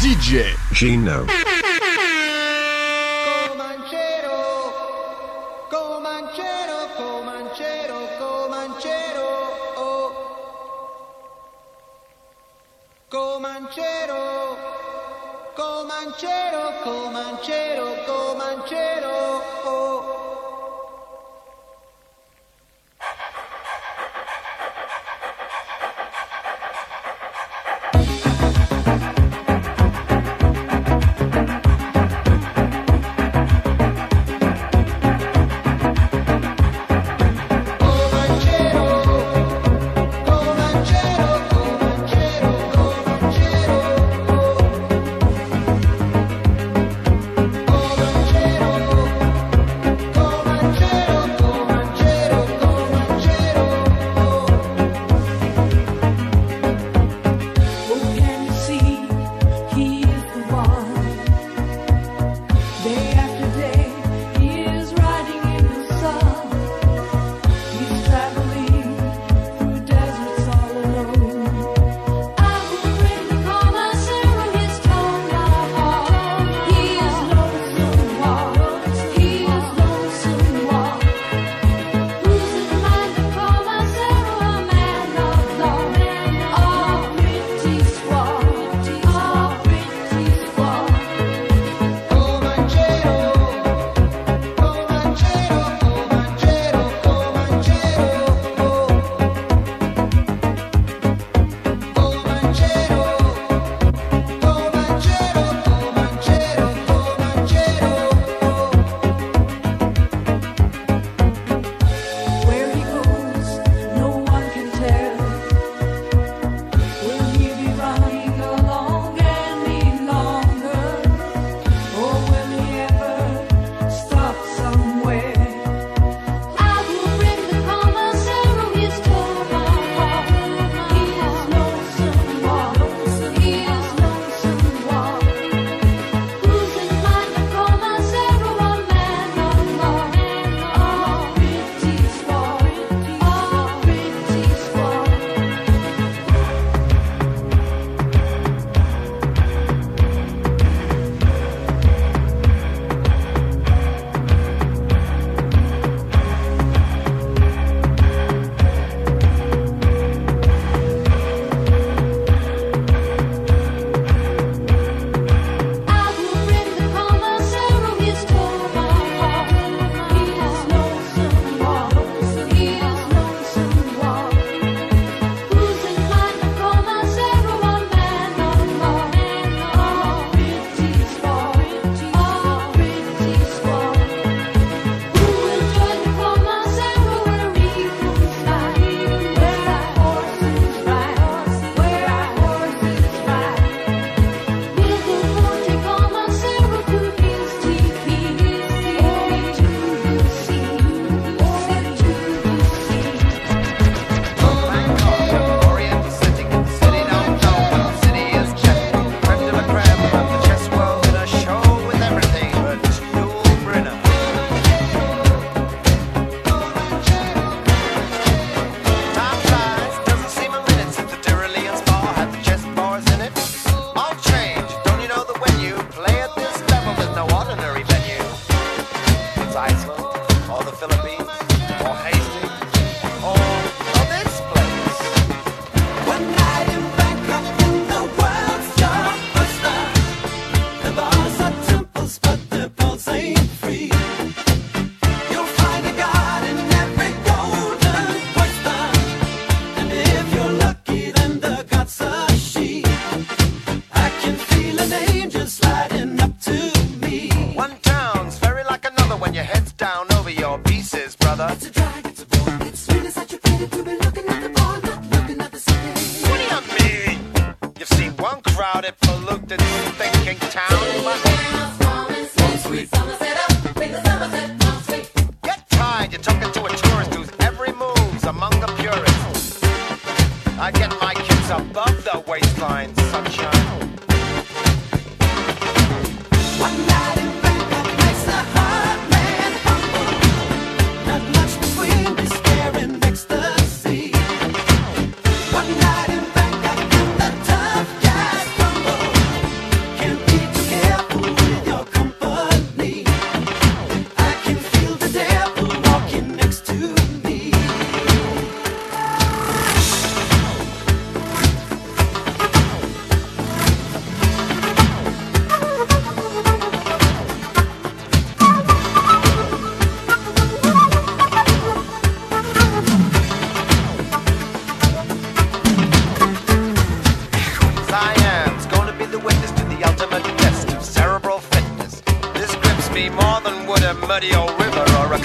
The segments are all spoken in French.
DJ Gino.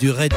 Du Red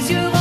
is you.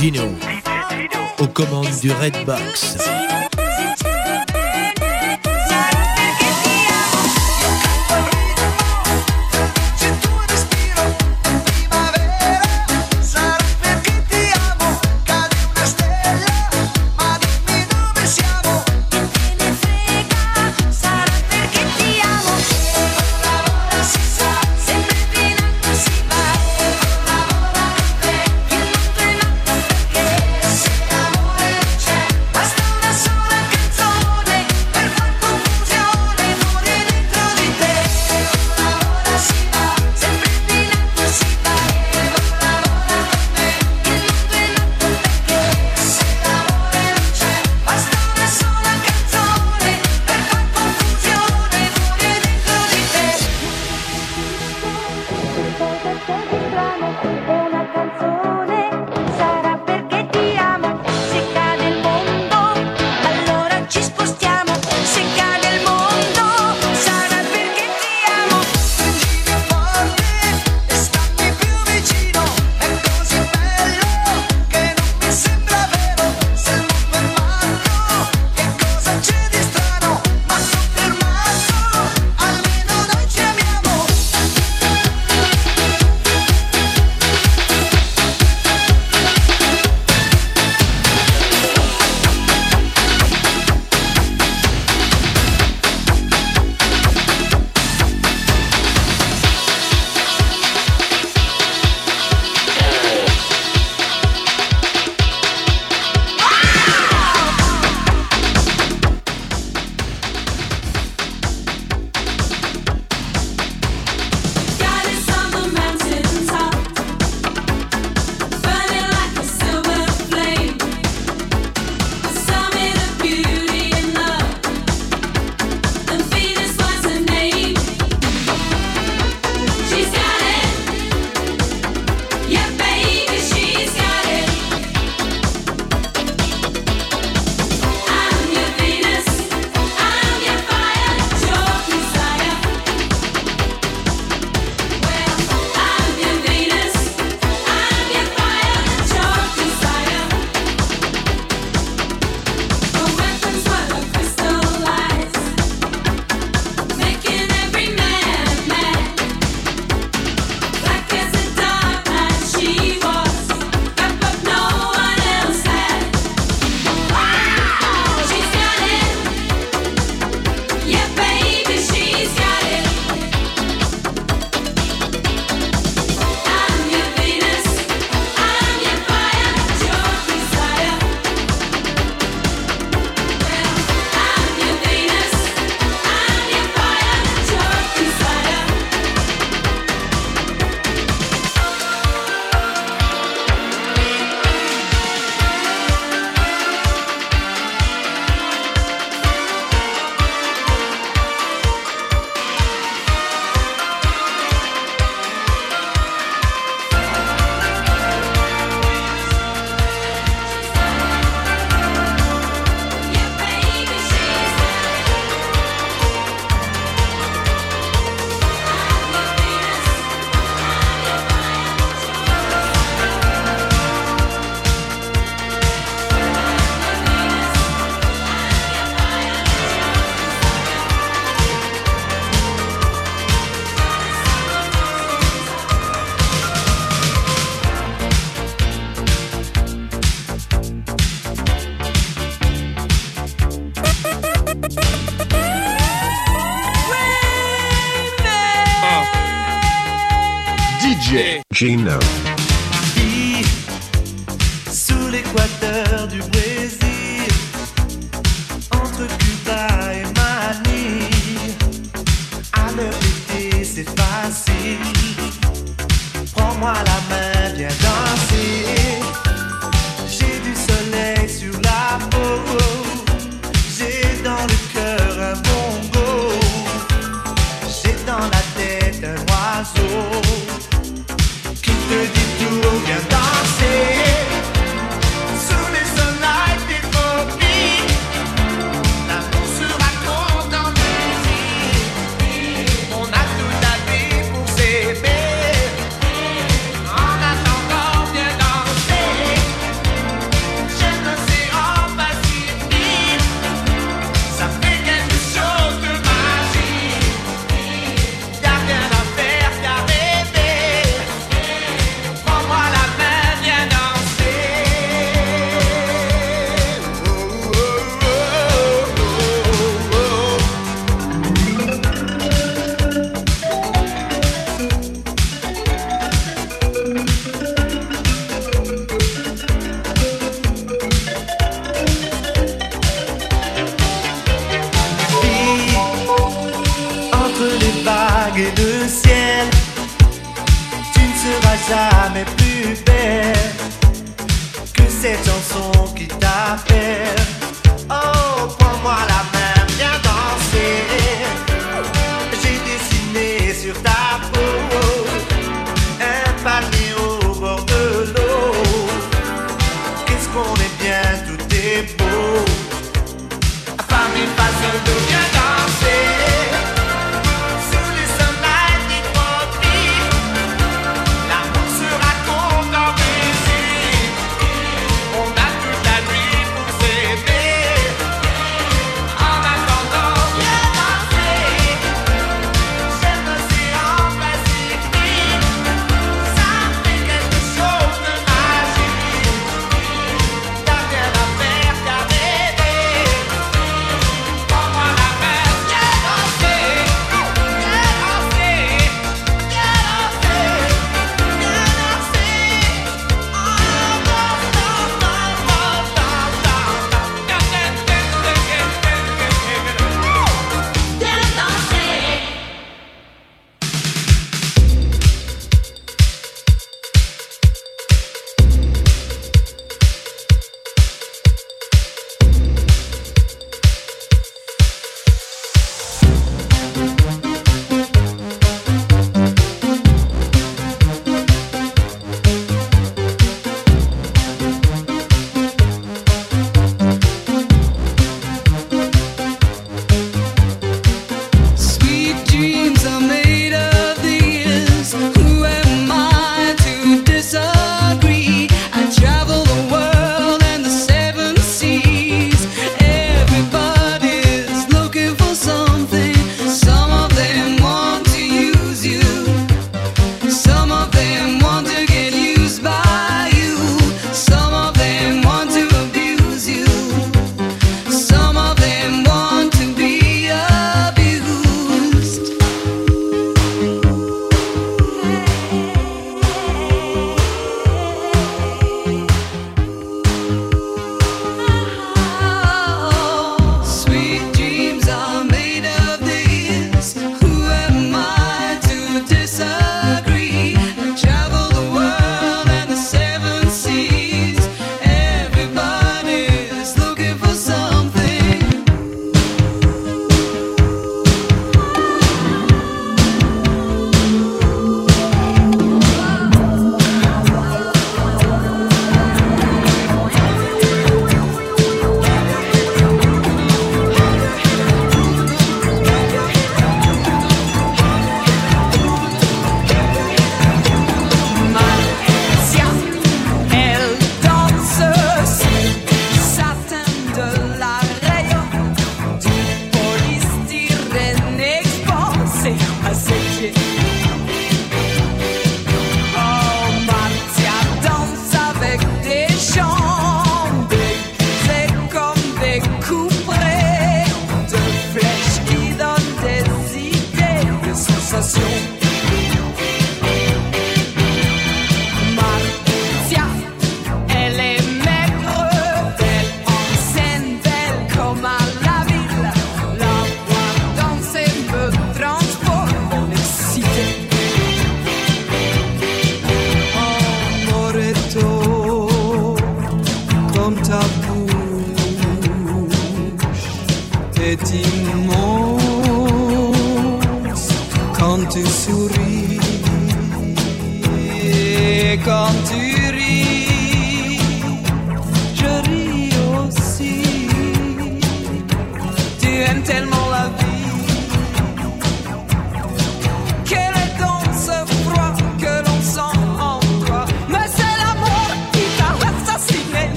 Gino, aux commandes du Red Box. Gino.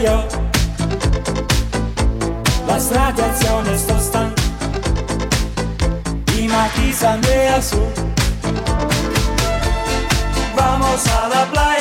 io La radiazione sto stanco Di Matisa Andrea su Vamos alla playa.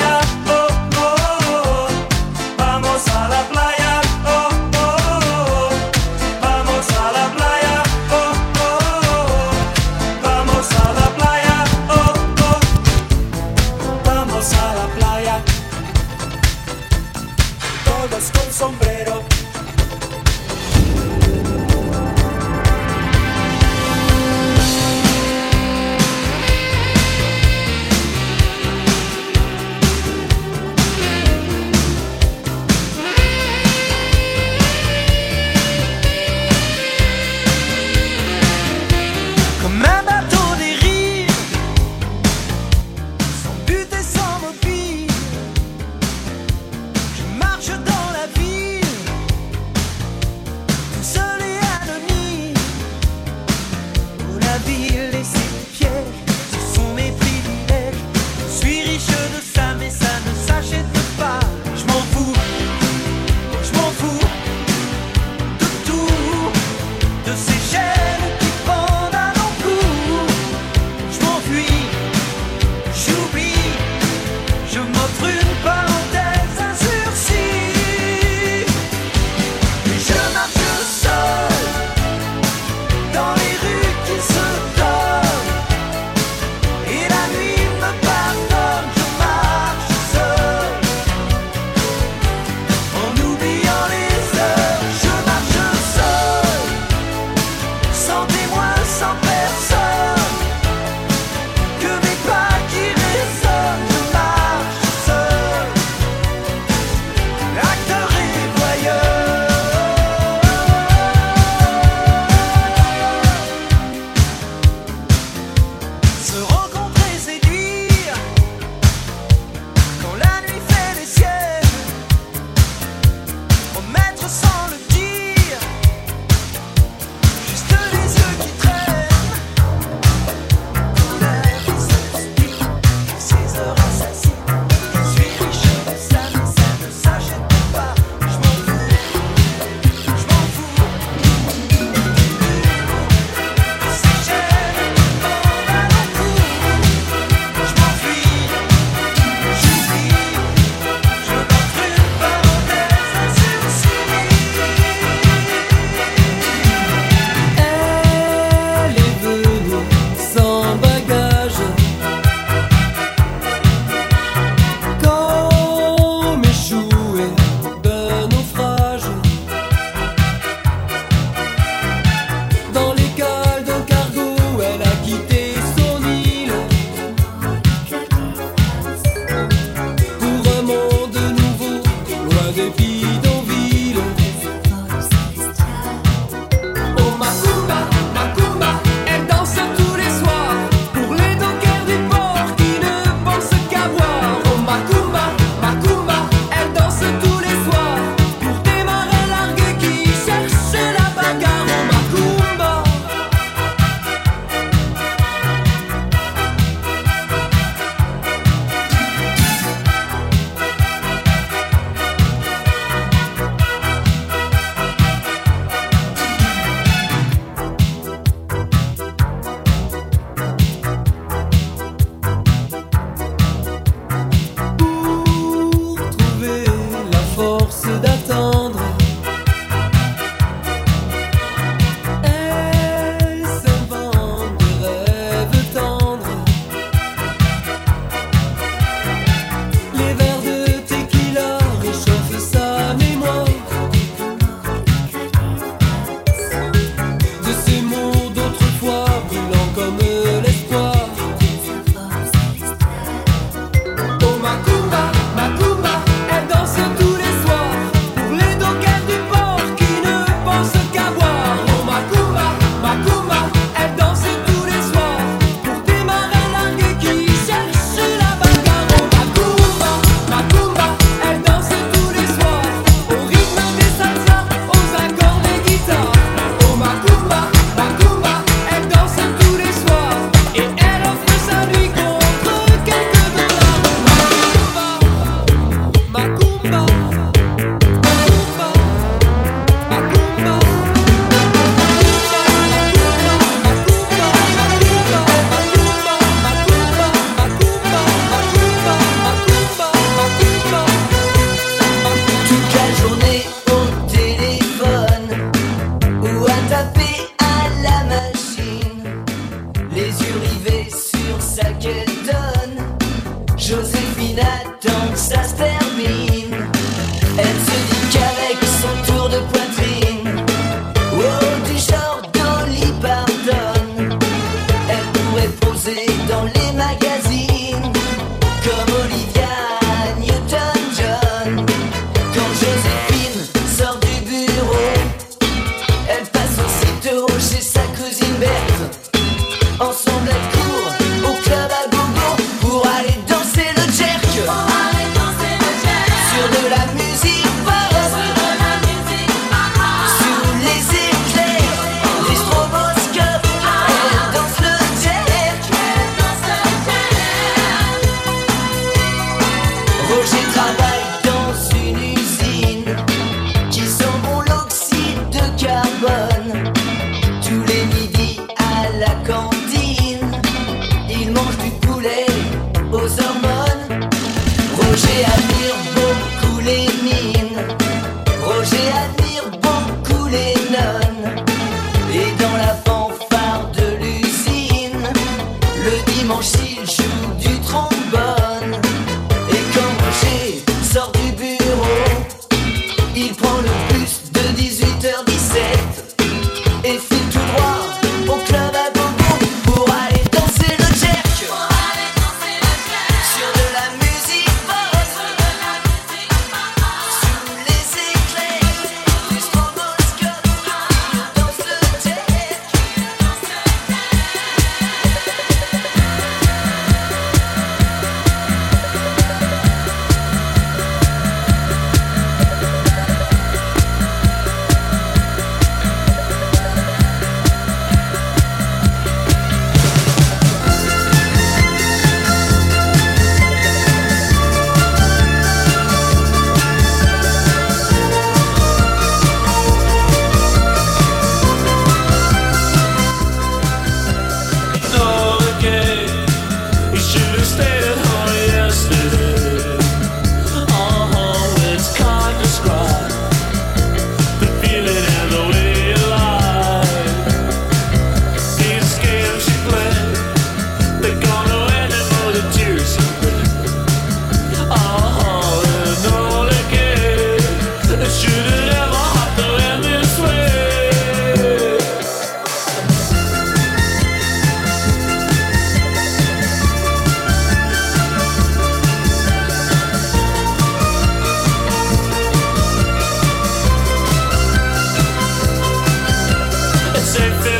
perfect.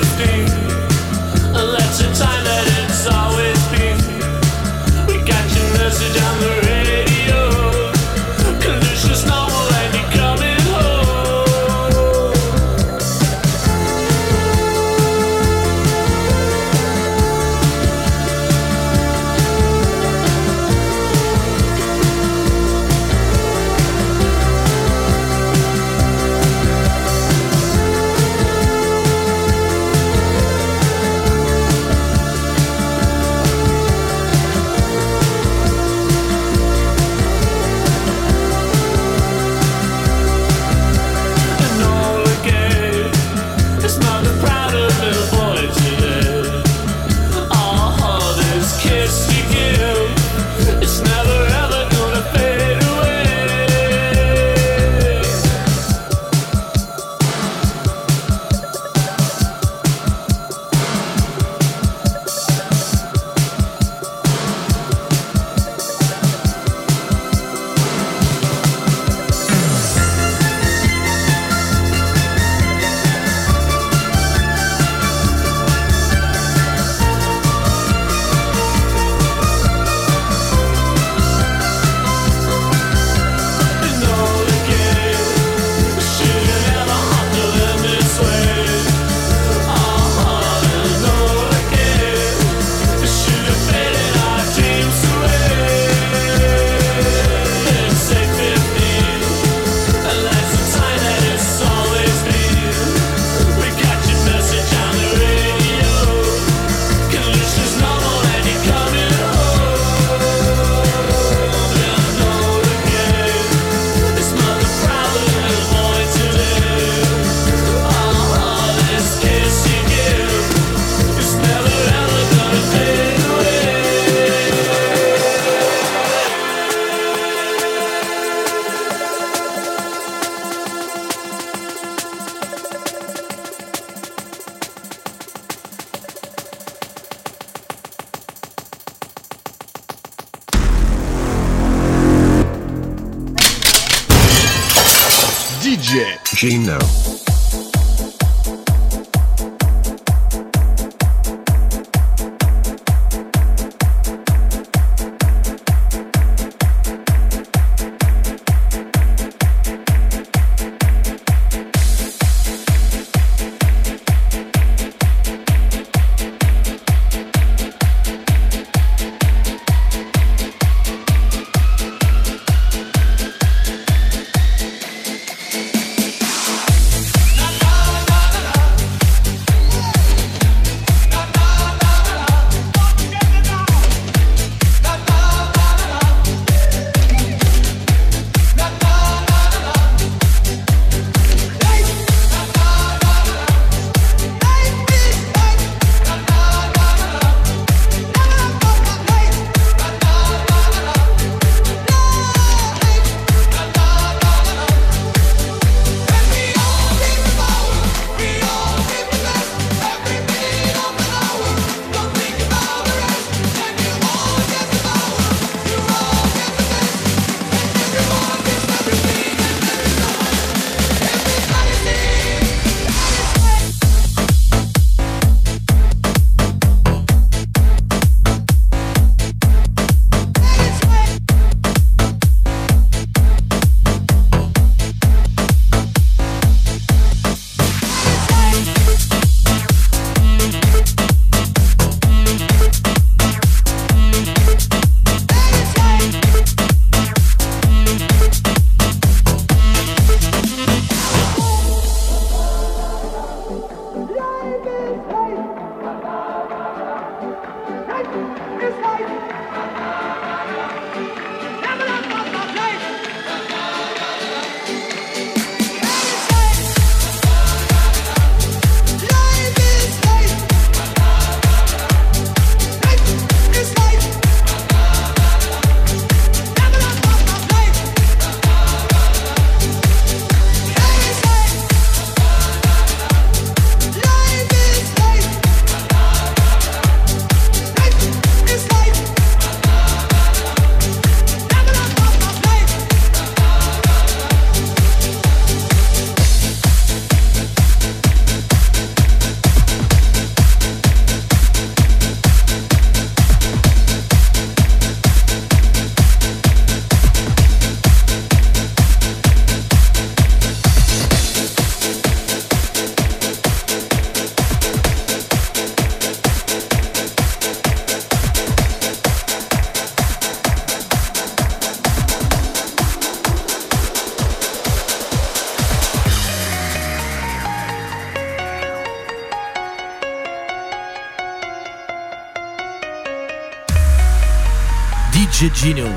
DJ Gino.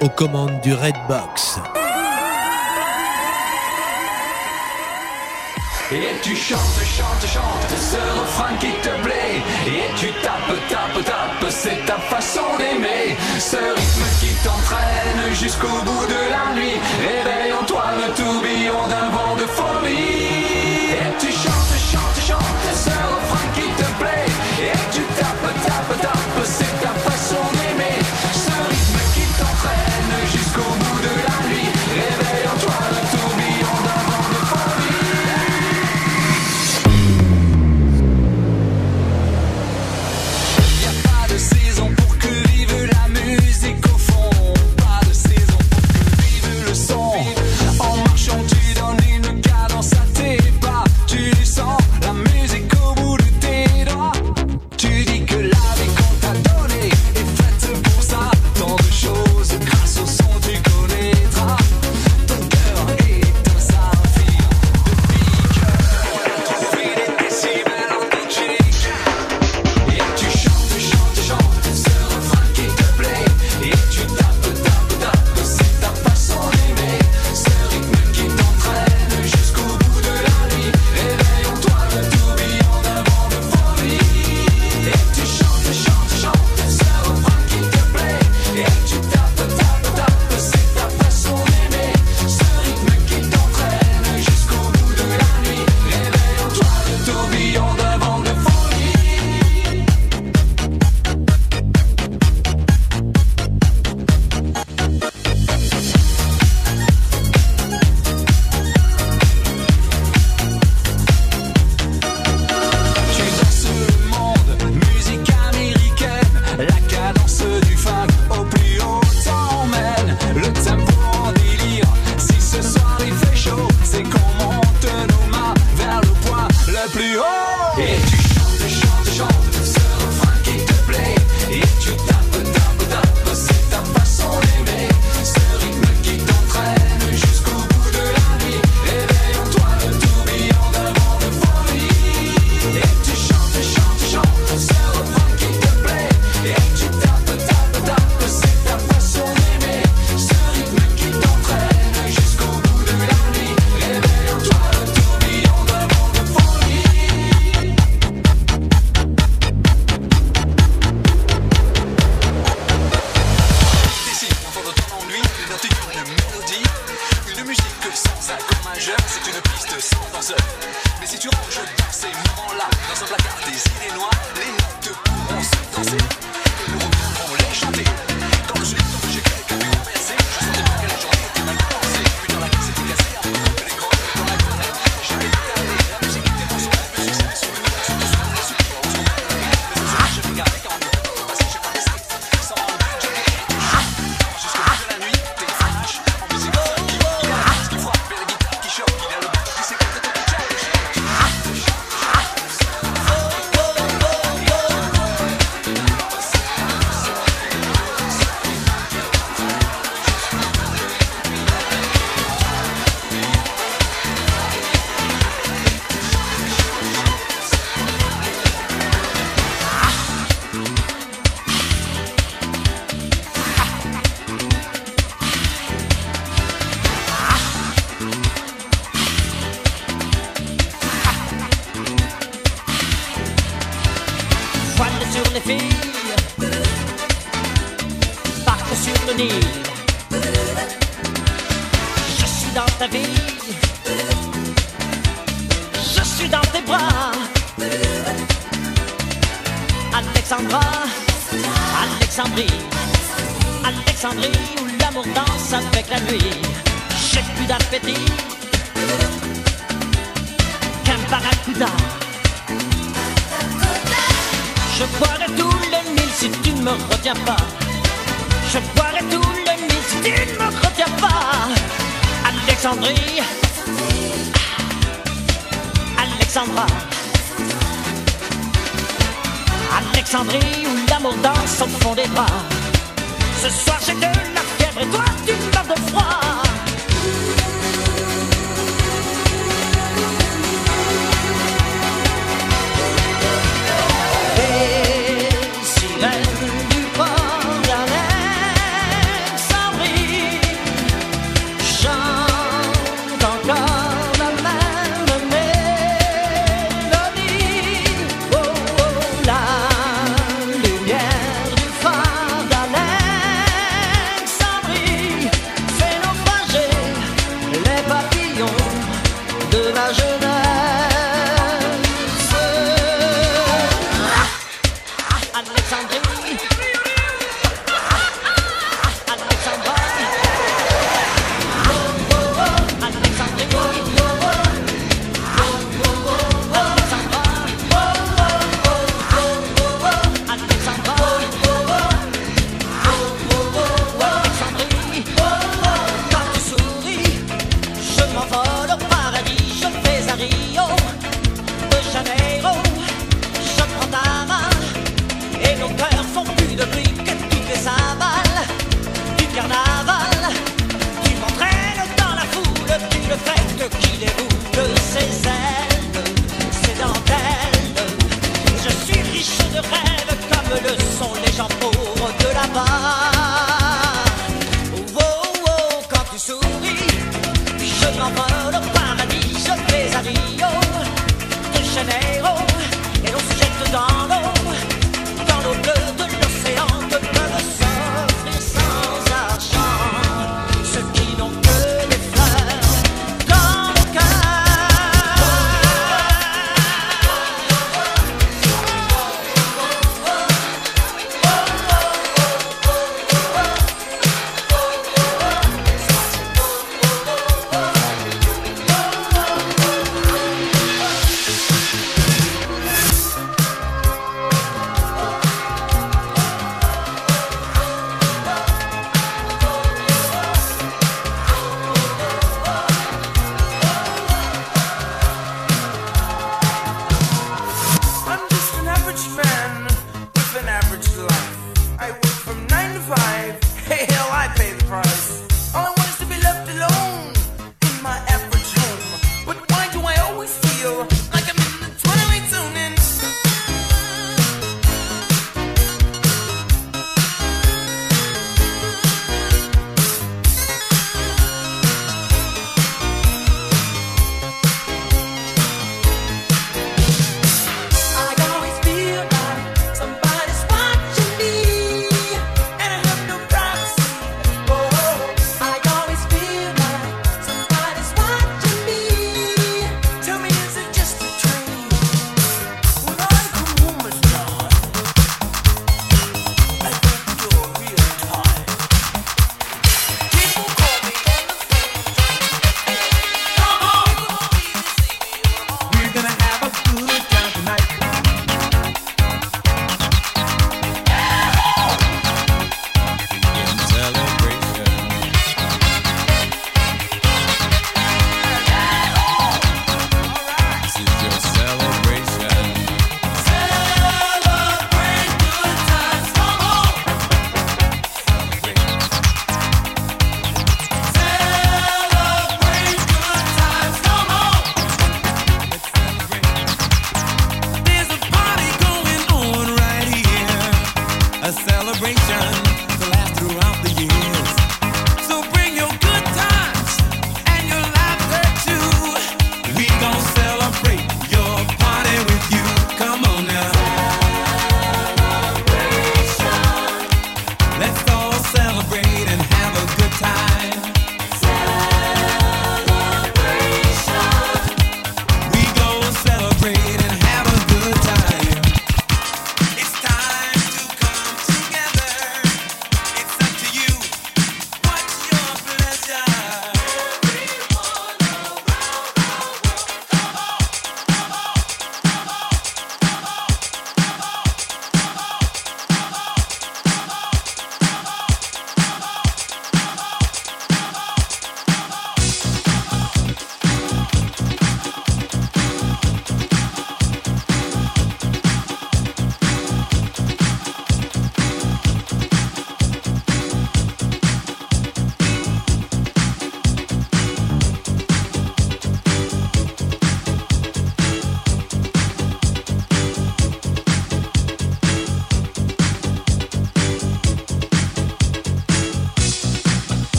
Aux commandes du Redbox. Et tu chantes, chantes, chantes ce refrain qui te plaît. Et tu tapes, tapes, tapes, c'est ta façon d'aimer. Ce rythme qui t'entraîne jusqu'au bout de la nuit. Réveille en toi le tourbillon d'un vent de folie. Et tu chantes, chantes, chantes ce refrain qui te plaît. Et tu tapes, tapes, tapes, c'est ta façon Je danse et me rends là Dans un placard des idées noires Les notes pourront se danser